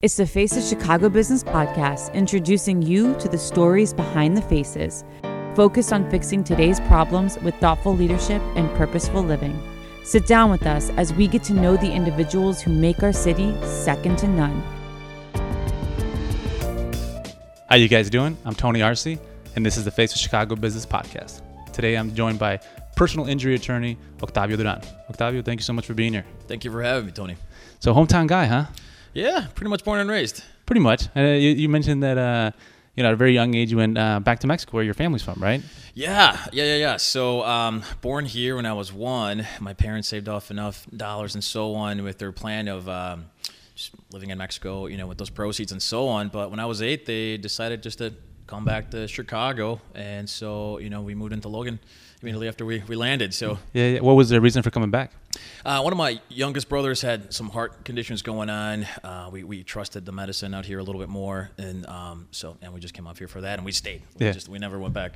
It's the Faces of Chicago Business Podcast, introducing you to the stories behind the faces, focused on fixing today's problems with thoughtful leadership and purposeful living. Sit down with us as we get to know the individuals who make our city second to none. How you guys doing? I'm Tony Arce, and this is the Face of Chicago Business Podcast. Today I'm joined by personal injury attorney Octavio Duran. Octavio, thank you so much for being here. Thank you for having me, Tony. So hometown guy, huh? Yeah, pretty much born and raised. Pretty much. Uh, you, you, mentioned that uh, you know at a very young age you went uh, back to Mexico, where your family's from, right? Yeah, yeah, yeah, yeah. So um, born here when I was one. My parents saved off enough dollars and so on with their plan of. Um, living in Mexico, you know, with those proceeds and so on. But when I was eight, they decided just to come back to Chicago, and so you know we moved into Logan immediately after we, we landed. So yeah, yeah. what was the reason for coming back? Uh, one of my youngest brothers had some heart conditions going on. Uh, we, we trusted the medicine out here a little bit more, and um, so and we just came up here for that, and we stayed. We yeah. just we never went back.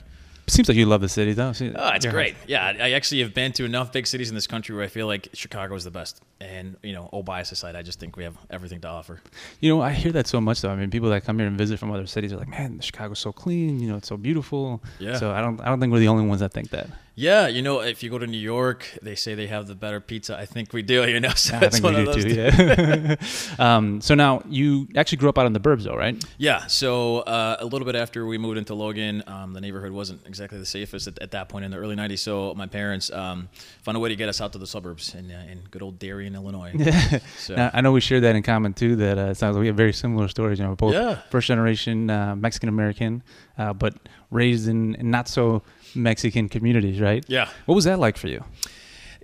Seems like you love the city, though. oh, it's great. Yeah, I actually have been to enough big cities in this country where I feel like Chicago is the best. And you know, all bias aside, I just think we have everything to offer. You know, I hear that so much though. I mean, people that come here and visit from other cities are like, "Man, Chicago's so clean. You know, it's so beautiful." Yeah. So I don't, I don't think we're the only ones that think that. Yeah, you know, if you go to New York, they say they have the better pizza. I think we do. You know, so I think we do too. Yeah. um, so now you actually grew up out in the burbs, though, right? Yeah. So uh, a little bit after we moved into Logan, um, the neighborhood wasn't exactly the safest at, at, that point in the early '90s. So my parents um, found a way to get us out to the suburbs in, uh, in good old Darien, Illinois. Yeah. So. Now, I know we share that in common too. That uh, it sounds like we have very similar stories. You know, both yeah. first generation uh, Mexican American, uh, but raised in, in not so Mexican communities, right? Yeah. What was that like for you?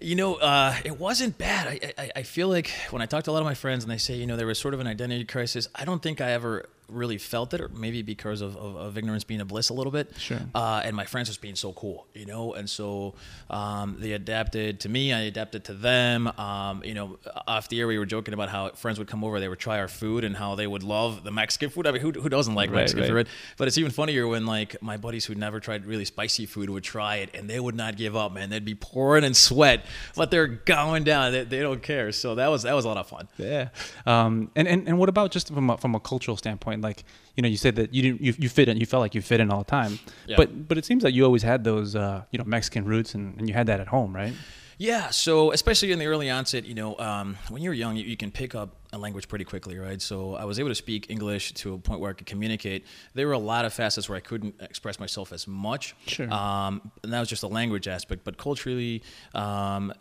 You know, uh, it wasn't bad. I, I, I feel like when I talk to a lot of my friends and they say, you know, there was sort of an identity crisis, I don't think I ever really felt it, or maybe because of, of, of ignorance being a bliss a little bit. Sure. Uh, and my friends just being so cool, you know, and so um, they adapted to me. I adapted to them. Um, you know, off the air we were joking about how friends would come over, they would try our food, and how they would love the Mexican food. I mean, who, who doesn't like right, Mexican right. food? But it's even funnier when like my buddies who never tried really spicy food would try it, and they would not give up, man. They'd be pouring in sweat, but they're going down. They, they don't care. So that was that was a lot of fun. Yeah. Um, and, and and what about just from a, from a cultural standpoint, like you know, you said that you didn't, you, you fit in, you felt like you fit in all the time, yeah. but, but it seems like you always had those, uh, you know, Mexican roots and, and you had that at home, right? Yeah. So especially in the early onset, you know, um, when you're young, you, you, can pick up a language pretty quickly, right? So I was able to speak English to a point where I could communicate. There were a lot of facets where I couldn't express myself as much. Sure. Um, and that was just the language aspect, but culturally, um,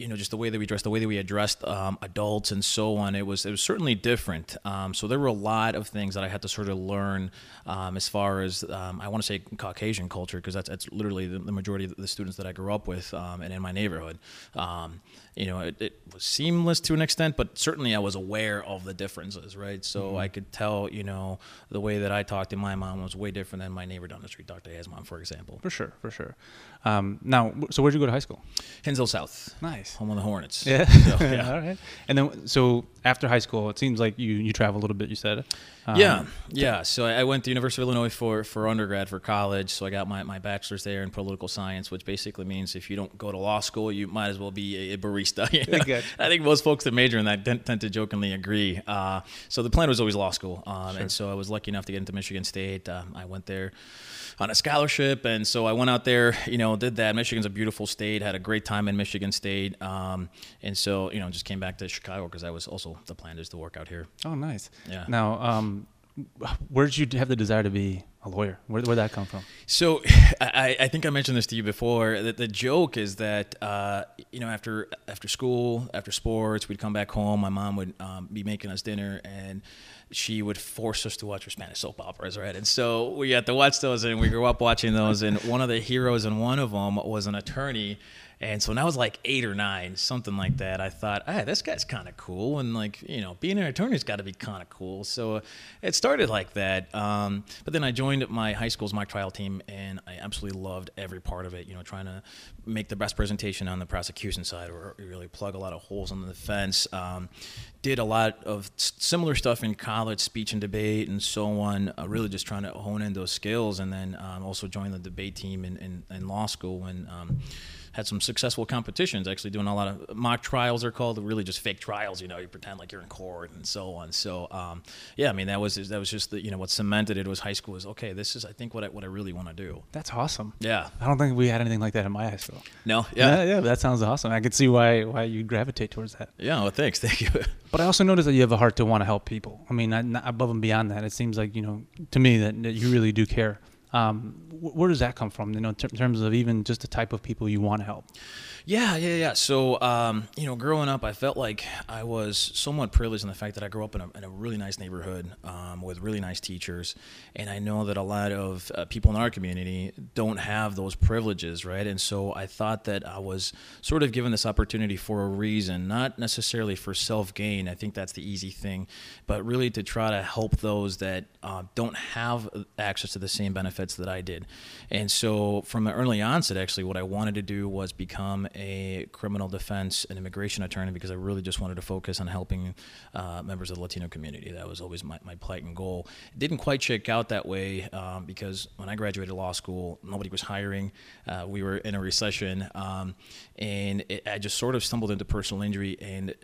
you know, just the way that we dressed, the way that we addressed um, adults and so on, it was it was certainly different. Um, so there were a lot of things that I had to sort of learn um, as far as um, I want to say Caucasian culture because that's that's literally the, the, majority of the students that I grew up with um, and in my neighborhood. Um, you know, it, it, was seamless to an extent, but certainly I was aware of the differences, right? So mm-hmm. I could tell, you know, the way that I talked to my mom was way different than my neighbor down the street to his mom, for example. For sure, for sure. Now, so where'd you go to high school? Hinsdale South. Nice home of the Hornets. Yeah. So, yeah. All right. And then, so after high school, it seems like you you travel a little bit. You said. Um, yeah. Yeah. So I went to University of Illinois for for undergrad for college. So I got my, my bachelor's there in political science, which basically means if you don't go to law school, you might as well be a, a barista. You know? I think most folks that major in that tend, tend to jokingly agree. Uh, so the plan was always law school, um, sure. and so I was lucky enough to get into Michigan State. Um, I went there on a scholarship, and so I went out there. You know, did that. Michigan's a beautiful state. Had a great time in Michigan State, um, and so you know, just came back to Chicago because that was also the plan is to work out here. Oh, nice. Yeah. Now, um, where did you have the desire to be a lawyer? Where did that come from? So, I, I think I mentioned this to you before. That the joke is that uh, you know after after school, after sports, we'd come back home. My mom would um, be making us dinner, and she would force us to watch her Spanish soap operas, right? And so we had to watch those, and we grew up watching those. And one of the heroes in one of them was an attorney and so when I was like eight or nine, something like that, I thought, hey, this guy's kind of cool. And like, you know, being an attorney's got to be kind of cool. So uh, it started like that. Um, but then I joined my high school's mock trial team and I absolutely loved every part of it, you know, trying to make the best presentation on the prosecution side or really plug a lot of holes on the defense. Um, did a lot of similar stuff in college, speech and debate and so on, uh, really just trying to hone in those skills. And then um, also joined the debate team in, in, in law school when um, had some successful competitions. Actually, doing a lot of mock trials are called, really just fake trials. You know, you pretend like you're in court and so on. So um, yeah, I mean that was that was just the, you know what cemented it was high school was okay. This is I think what I, what I really want to do. That's awesome. Yeah. I don't think we had anything like that in my high school. No. Yeah, Yeah. yeah, that sounds awesome. I could see why why you gravitate towards that. Yeah. Well, thanks. Thank you. But I also noticed that you have a heart to want to help people. I mean, not, not above and beyond that, it seems like you know to me that, that you really do care. Um, wh- where does that come from? You know, in ter- terms of even just the type of people you want to help. Yeah, yeah, yeah. So, um, you know, growing up, I felt like I was somewhat privileged in the fact that I grew up in a, in a really nice neighborhood um, with really nice teachers. And I know that a lot of uh, people in our community don't have those privileges, right? And so I thought that I was sort of given this opportunity for a reason, not necessarily for self gain. I think that's the easy thing, but really to try to help those that uh, don't have access to the same benefits that I did. And so from an early onset, actually, what I wanted to do was become a criminal defense and immigration attorney because I really just wanted to focus on helping uh, members of the Latino community. That was always my, my plight and goal. It didn't quite shake out that way um, because when I graduated law school, nobody was hiring. Uh, we were in a recession, um, and it, I just sort of stumbled into personal injury and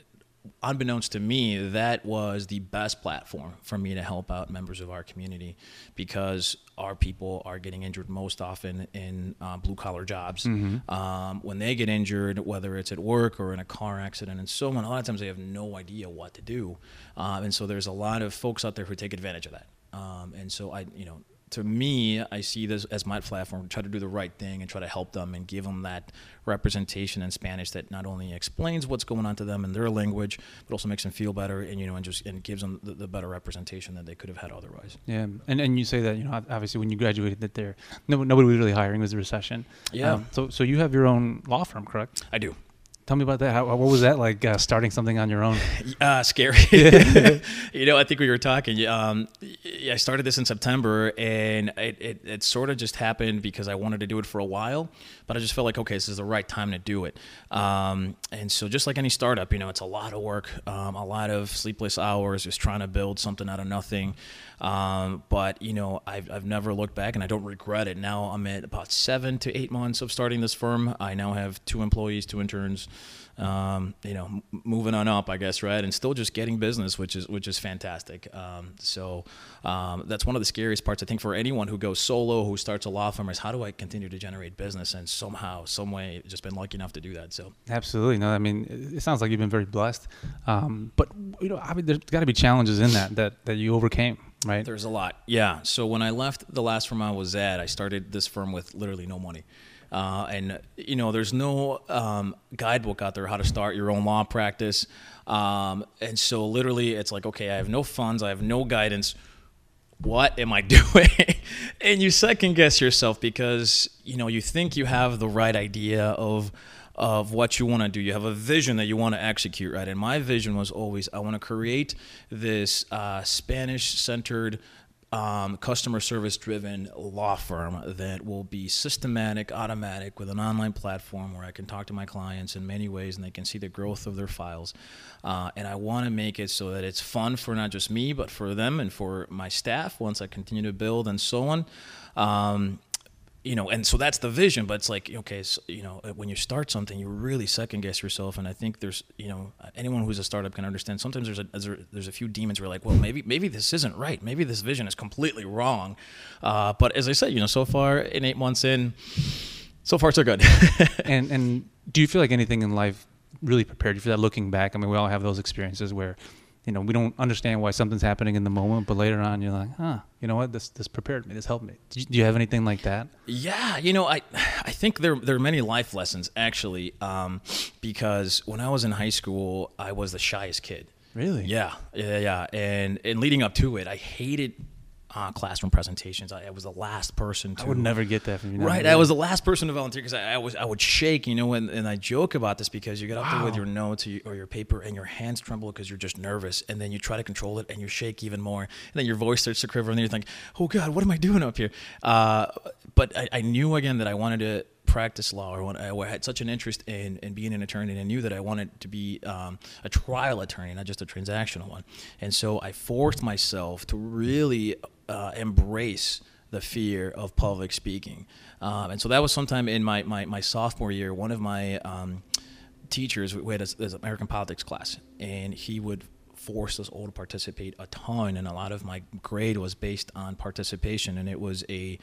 unbeknownst to me, that was the best platform for me to help out members of our community because our people are getting injured most often in uh, blue collar jobs. Um, when they get injured, whether it's at work or in a car accident and so on, a lot of times they have no idea what to do. Um, and so there's a lot of folks out there who take advantage of that. Um, and so I, you know, to me, I see this as my platform to try to do the right thing and try to help them and give them that representation in Spanish that not only explains what's going on to them in their language, but also makes them feel better and you know and just and gives them the, the better representation that they could have had otherwise. Yeah, and and you say that you know obviously when you graduated that there no, nobody was really hiring it was a recession. Yeah. Um, so so you have your own law firm, correct? I do. Tell me about that. How, what was that like uh, starting something on your own? Uh, scary. you know, I think we were talking. Um, I started this in September, and it, it, it sort of just happened because I wanted to do it for a while, but I just felt like, okay, this is the right time to do it. Um, and so, just like any startup, you know, it's a lot of work, um, a lot of sleepless hours, just trying to build something out of nothing. Um, but you know, I've, I've never looked back, and I don't regret it. Now I'm at about seven to eight months of starting this firm. I now have two employees, two interns um, you know, m- moving on up, I guess, right, and still just getting business, which is which is fantastic. Um, so um, that's one of the scariest parts, I think, for anyone who goes solo, who starts a law firm, is how do I continue to generate business? And somehow, some way, just been lucky enough to do that. So Absolutely. No, I mean it sounds like you've been very blessed. Um, but you know, I mean, there's got to be challenges in that that that you overcame, right? There's a lot. Yeah. So when I left the last firm I was at, I started this firm with literally no money. Uh, and you know, there's no um, guidebook out there how to start your own law practice. Um, and so literally, it's like, okay, I have no funds, I have no guidance. What am I doing? and you second guess yourself because you know you think you have the right idea of of what you want to do. You have a vision that you want to execute, right? And my vision was always I want to create this uh, Spanish centered um, customer service driven law firm that will be systematic, automatic, with an online platform where I can talk to my clients in many ways and they can see the growth of their files. Uh, and I want to make it so that it's fun for not just me, but for them and for my staff once I continue to build and so on. Um, you know, and so that's the vision. But it's like, okay, so, you know, uh, when you start something, you really second guess yourself. And I think there's, you know, anyone who's a startup can understand. Sometimes there's a there's a, few demons We're like, well, maybe maybe this isn't right. Maybe this vision is completely wrong. Uh, but as I said, you know, so far in eight months in, so far so good. and and do you feel like anything in life really prepared you for that? Looking back, I mean, we all have those experiences where, you know, we don't understand why something's happening in the moment, but later on, you're like, huh, you know what? This this prepared me. This helped me. Do you, do you have anything like that? Yeah, you know, I I think there there are many life lessons actually, um, because when I was in high school, I was the shyest kid. Really? Yeah, yeah, yeah. And and leading up to it, I hated uh, classroom presentations. I, I was the last person to. I would never get that from you. Right, I was the last person to volunteer because I, I was I would shake, you know, and, and I joke about this because you get up there with your notes or, or your paper and your hands tremble because you're just nervous, and then you try to control it and you shake even more, and then your voice starts to quiver, and then you think, oh God, what am I doing up here? Uh, but I, I knew again that I wanted to practice law or when I had such an interest in, in being an attorney and I knew that I wanted to be um, a trial attorney, not just a transactional one. And so I forced myself to really uh, embrace the fear of public speaking. Um, and so that was sometime in my, my, my sophomore year. One of my um, teachers, we had this American politics class, and he would force us all to participate a ton. And a lot of my grade was based on participation, and it was a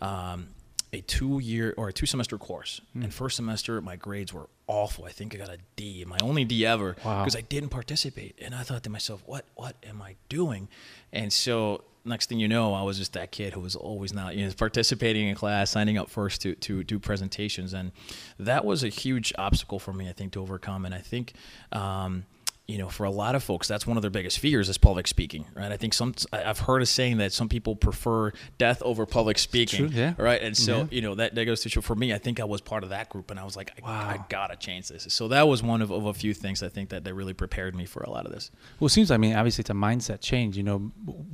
um, a two year or a two semester course. Mm. And first semester, my grades were awful. I think I got a D, my only D ever, because wow. I didn't participate. And I thought to myself, what what am I doing? And so next thing you know, I was just that kid who was always not you know, participating in class, signing up first to to do presentations, and that was a huge obstacle for me, I think, to overcome. And I think. Um, you know, for a lot of folks, that's one of their biggest fears is public speaking, right? I think some I've heard a saying that some people prefer death over public speaking, True, yeah. right? And so, yeah. you know, that, that goes to show for me. I think I was part of that group, and I was like, I, wow. I gotta change this. So that was one of, of a few things I think that that really prepared me for a lot of this. Well, it seems. I mean, obviously, it's a mindset change. You know,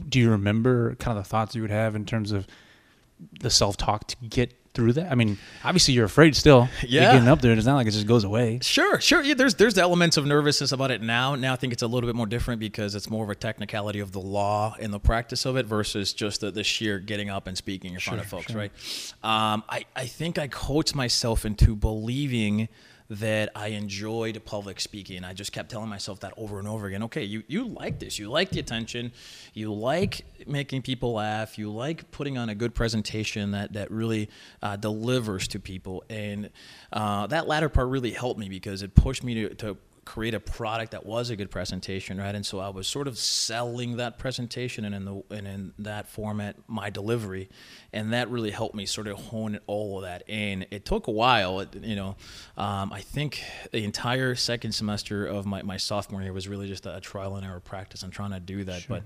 do you remember kind of the thoughts you would have in terms of the self talk to get through that? I mean, obviously you're afraid still. Yeah, you're getting up there. It's not like it just goes away. Sure, sure. Yeah, there's there's elements of nervousness about it now. Now I think it's a little bit more different because it's more of a technicality of the law and the practice of it versus just the, the sheer getting up and speaking in front of folks, sure. right? Um, I I think I coach myself into believing that I enjoyed public speaking. I just kept telling myself that over and over again. Okay, you, you like this. You like the attention. You like making people laugh. You like putting on a good presentation that, that really uh, delivers to people. And uh, that latter part really helped me because it pushed me to, to create a product that was a good presentation, right? And so I was sort of selling that presentation and in the and in that format my delivery, and that really helped me sort of hone all of that in. It took a while, it, you know. Um, I think the entire second semester of my, my sophomore year was really just a trial and error practice and trying to do that, sure. but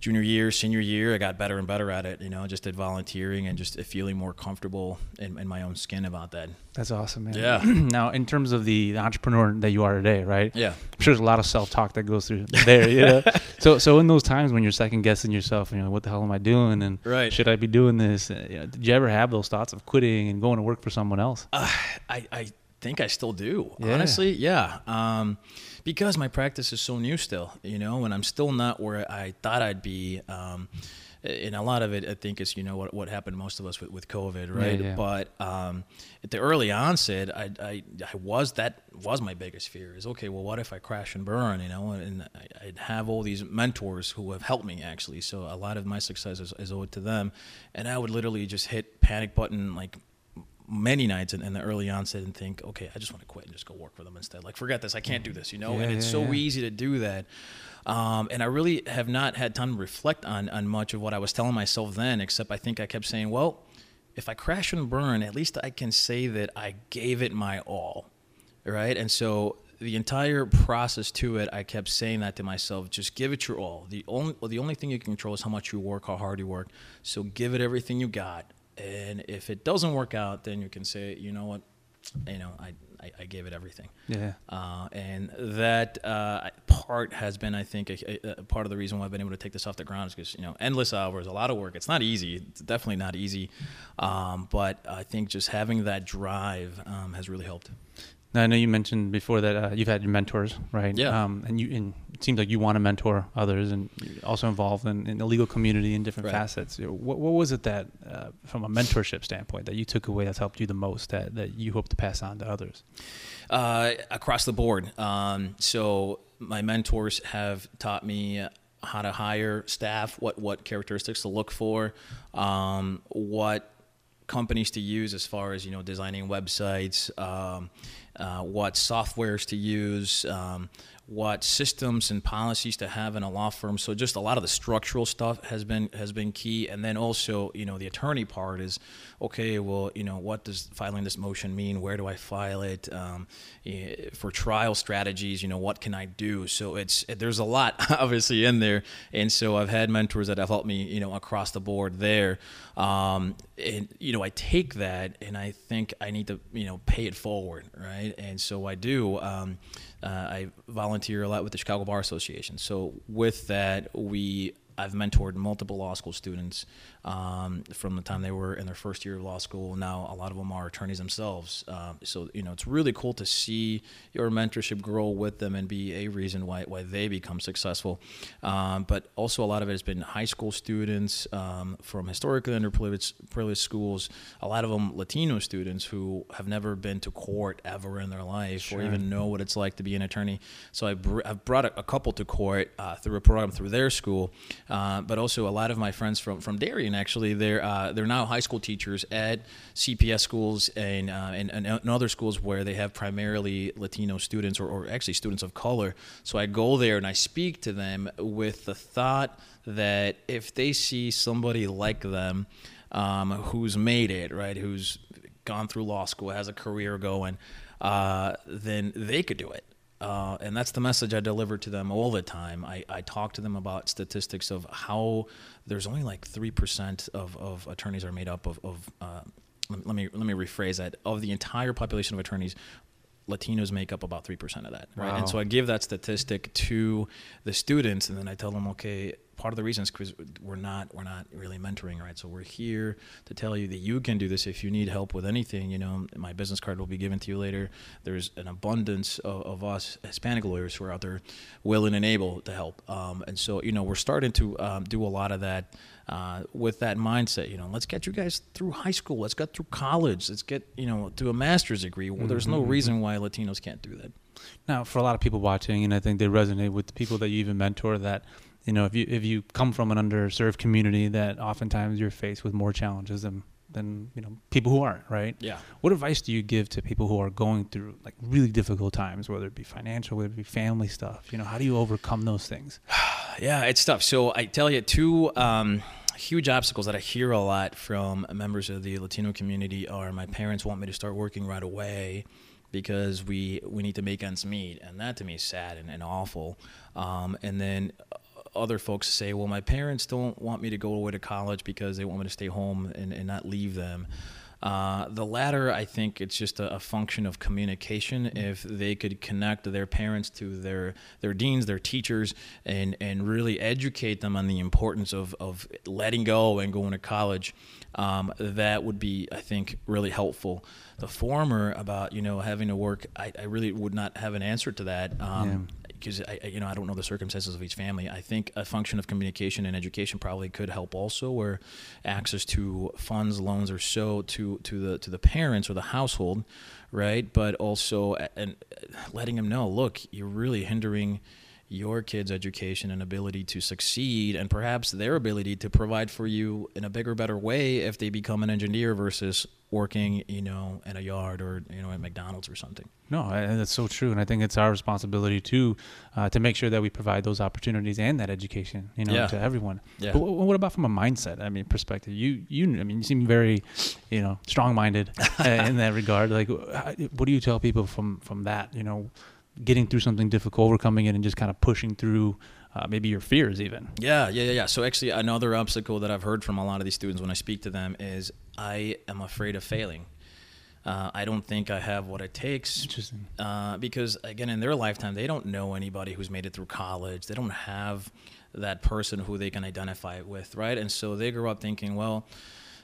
junior year, senior year, I got better and better at it. You know, just at volunteering and just feeling more comfortable in, in my own skin about that. That's awesome, man. Yeah. now, in terms of the entrepreneur that you are today, right? Yeah. I'm sure there's a lot of self talk that goes through there. You know? so, so in those times when you're second guessing yourself, you know, what the hell am I doing? And right. should I be doing this? Uh, you know, did you ever have those thoughts of quitting and going to work for someone else? Uh, I, I think I still do. Yeah. Honestly, yeah. Um, because my practice is so new still, you know, and I'm still not where I thought I'd be. Um, and a lot of it, I think, is you know what what happened most of us with, with COVID, right? Yeah, yeah. But um, at the early onset, I, I, I was that was my biggest fear is okay. Well, what if I crash and burn? You know, and I, would have all these mentors who have helped me actually. So a lot of my success is, is owed to them, and I would literally just hit panic button like many nights in, in, the early onset and think, okay, I just want to quit and just go work for them instead. Like, forget this. I can't do this, you know? Yeah, and it's yeah, so yeah. easy to do that. Um, and I really have not had time to reflect on, on much of what I was telling myself then, except I think I kept saying, well, if I crash and burn, at least I can say that I gave it my all. Right. And so the entire process to it, I kept saying that to myself: just give it your all. The only well, the only thing you can control is how much you work, how hard you work. So give it everything you got. And if it doesn't work out, then you can say, you know what, you know, I, I, I gave it everything. Yeah. Uh, and that uh, part has been, I think, a, a, part of the reason why I've been able to take this off the ground is because, you know, endless hours, a lot of work. It's not easy. It's definitely not easy. Um, but I think just having that drive um, has really helped. Now, I know you mentioned before that uh, you've had your mentors, right? Yeah. Um, and you, and it seems like you want to mentor others, and also involved in, in, the legal community in different right. facets. What, what was it that, uh, from a mentorship standpoint, that you took away that's helped you the most that, that you hope to pass on to others? Uh, across the board. Um, so my mentors have taught me how to hire staff, what what characteristics to look for, um, what companies to use as far as you know designing websites, um, uh, what softwares to use, um, what systems and policies to have in a law firm. So just a lot of the structural stuff has been has been key, and then also you know the attorney part is okay. Well, you know what does filing this motion mean? Where do I file it? Um, for trial strategies, you know what can I do? So it's there's a lot obviously in there, and so I've had mentors that have helped me you know across the board there. Um, and you know I take that and I think I need to you know pay it forward, right? And so I do. Um, Uh, I volunteer a lot with the Chicago Bar Association. So with that, we I've mentored multiple law school students um, from the time they were in their first year of law school. Now a lot of them are attorneys themselves. Uh, so you know it's really cool to see your mentorship grow with them and be a reason why why they become successful. Um, but also a lot of it has been high school students um, from historically underprivileged schools. A lot of them Latino students who have never been to court ever in their life Sure. or even know what it's like to be an attorney. So I br- I've brought a, a couple to court uh, through a program through their school, uh, but also a lot of my friends from from Darien actually they're uh, they're now high school teachers at CPS schools and, uh, and and other schools where they have primarily Latino students or, or actually students of color. So I go there and I speak to them with the thought that if they see somebody like them um, who's made it right, who's gone through law school, has a career going, uh, then they could do it. Uh, and that's the message I deliver to them all the time. I, I talk to them about statistics of how there's only like 3% of, of attorneys are made up of, of uh, let, me, let me rephrase that. Of the entire population of attorneys, Latinos make up about 3% of that. Right. Wow. And so I give that statistic to the students and then I tell them, okay, part of the reason is because we're not we're not really mentoring right? So we're here to tell you that you can do this if you need help with anything you know? My business card will be given to you later. There's an abundance of, of us hispanic lawyers who are out there willing and able to help. Um, and so you know we're starting to um, do a lot of that uh, with that mindset you know? Let's get you guys through high school. Let's get through college. Let's get you know to a master's degree. Well, there's no Mhm. reason why latinos can't do that. Now, for a lot of people watching, and I think they resonate with the people that you even mentor, that you know, if you if you come from an underserved community, that oftentimes you're faced with more challenges than than you know people who aren't, right? yeah What advice do you give to people who are going through like really difficult times, whether it be financial, whether it be family stuff? You know, how do you overcome those things? Yeah, it's tough. So I tell you, two um, huge obstacles that I hear a lot from members of the Latino community are my parents want me to start working right away because we we need to make ends meet, and that to me is sad and, and awful. Um, and then other folks say, well, my parents don't want me to go away to college because they want me to stay home and, and not leave them. Uh, the latter, I think it's just a, a function of communication. If they could connect their parents to their their deans, their teachers, and and really educate them on the importance of of letting go and going to college, um, that would be, I think, really helpful. The former about you know having to work, I, I really would not have an answer to that. Um, because I, you know I don't know the circumstances of each family. I think a function of communication and education probably could help also, where access to funds, loans, or so to to the to the parents or the household, right? But also and letting them know, look, you're really hindering your kids' education and ability to succeed, and perhaps their ability to provide for you in a bigger, better way if they become an engineer versus working, you know, in a yard or you know at McDonald's or something. No, I- that's so true, and I think it's our responsibility too uh, to make sure that we provide those opportunities and that education, you know, Yeah. to everyone. Yeah. But what about from a mindset? I mean, perspective. You, you, I mean, you seem very, you know, strong-minded in that regard. Like, what do you tell people from from that? You know, getting through something difficult, overcoming it, and just kind of pushing through uh, maybe your fears, even. Yeah, yeah, yeah, yeah. So actually, another obstacle that I've heard from a lot of these students when I speak to them is I am afraid of failing. Uh, I don't think I have what it takes Interesting. uh, because again, in their lifetime, they don't know anybody who's made it through college. They don't have that person who they can identify with, right? And so they grow up thinking, well,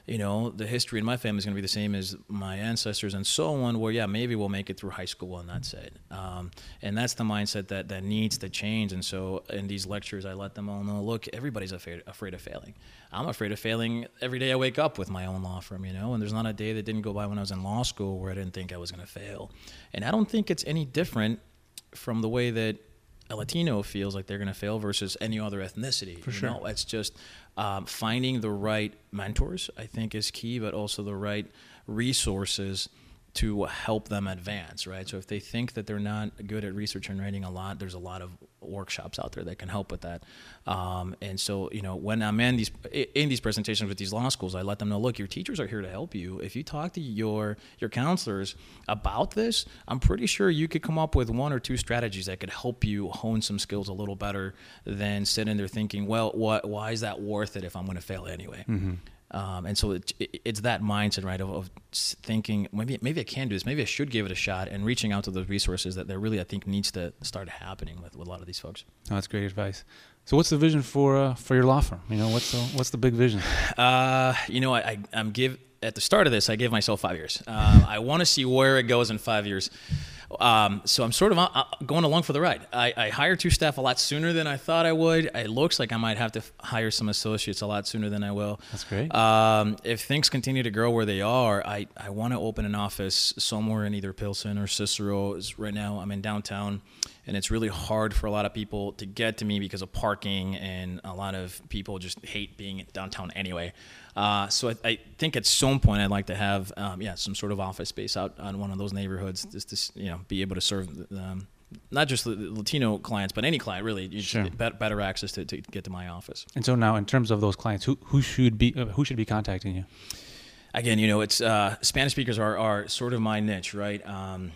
you know, the history in my family is going to be the same as my ancestors and so on. Where yeah, maybe we'll make it through high school and that's it. Um, and that's the mindset that that needs to change. And so in these lectures, I let them all know, look, everybody's afraid afraid of failing. I'm afraid of failing every day I wake up with my own law firm, you know. And there's not a day that didn't go by when I was in law school where I didn't think I was going to fail. And I don't think it's any different from the way that a Latino feels like they're going to fail versus any other ethnicity. For sure. know? It's just um, finding the right mentors, I think, is key, but also the right resources to help them advance, right? So if they think that they're not good at research and writing a lot, there's a lot of workshops out there that can help with that. Um, and so, you know, when I'm in these in these presentations with these law schools, I let them know, look, your teachers are here to help you. If you talk to your your counselors about this, I'm pretty sure you could come up with one or two strategies that could help you hone some skills a little better than sitting there thinking, well, what why is that worth it if I'm going to fail anyway? Mm-hmm. Um, and so it, it, it's that mindset, right, of, of thinking maybe maybe I can do this, maybe I should give it a shot, and reaching out to those resources that there really I think needs to start happening with, with a lot of these folks. Oh, that's great advice. So, what's the vision for uh, for your law firm? You know, what's the what's the big vision? Uh, you know, I, I am give at the start of this, I gave myself five years. Uh, I want to see where it goes in five years. Um, so I'm sort of uh, uh, going along for the ride. I, I hired two staff a lot sooner than I thought I would. It looks like I might have to hire some associates a lot sooner than I will. That's great. Um, if things continue to grow where they are, I, I want to open an office somewhere in either Pilsen or Cicero. Right now, I'm in downtown and it's really hard for a lot of people to get to me because of parking and a lot of people just hate being downtown anyway uh, so I, I, think at some point I'd like to have um, yeah some sort of office space out on one of those neighborhoods just to you know be able to serve um, not just the Latino clients, but any client really. You sure. better, better access to, to get to my office. And so now, in terms of those clients, who who should be uh, who should be contacting you? Again, you know, it's uh, Spanish speakers are, are sort of my niche, right? Um,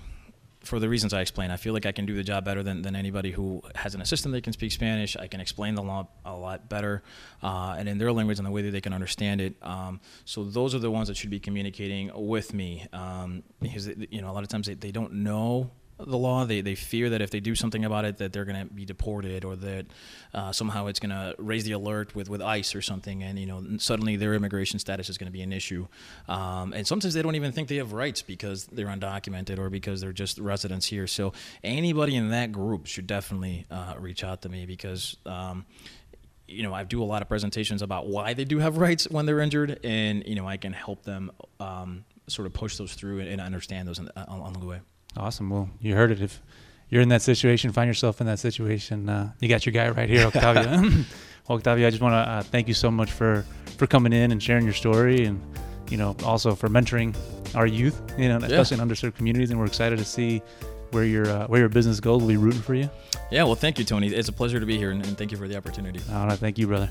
for the reasons I explained. I feel like I can do the job better than, than anybody who has an assistant that can speak Spanish. I can explain the law a lot better uh, and in their language and the way that they can understand it. Um, so those are the ones that should be communicating with me um, because you know a lot of times they, they don't know the law. They, they fear that if they do something about it, that they're going to be deported or that uh, somehow it's going to raise the alert with, with ICE or something, and you know suddenly their immigration status is going to be an issue. Um, and sometimes they don't even think they have rights because they're undocumented or because they're just residents here. So anybody in that group should definitely uh, reach out to me because. Um, you know, I do a lot of presentations about why they do have rights when they're injured, and you know, I can help them um, sort of push those through and, and understand those in, on the way. Awesome. Well, you heard it. If you're in that situation, find yourself in that situation, uh, you got your guy right here, Octavio. well, Octavio, I just want to uh, thank you so much for for coming in and sharing your story, and you know, also for mentoring our youth, you know, especially yeah. in underserved communities. And we're excited to see where your uh, where your business goes. We'll be rooting for you. Yeah. Well, thank you, Tony. It's a pleasure to be here, and, and thank you for the opportunity. All right. Thank you, brother.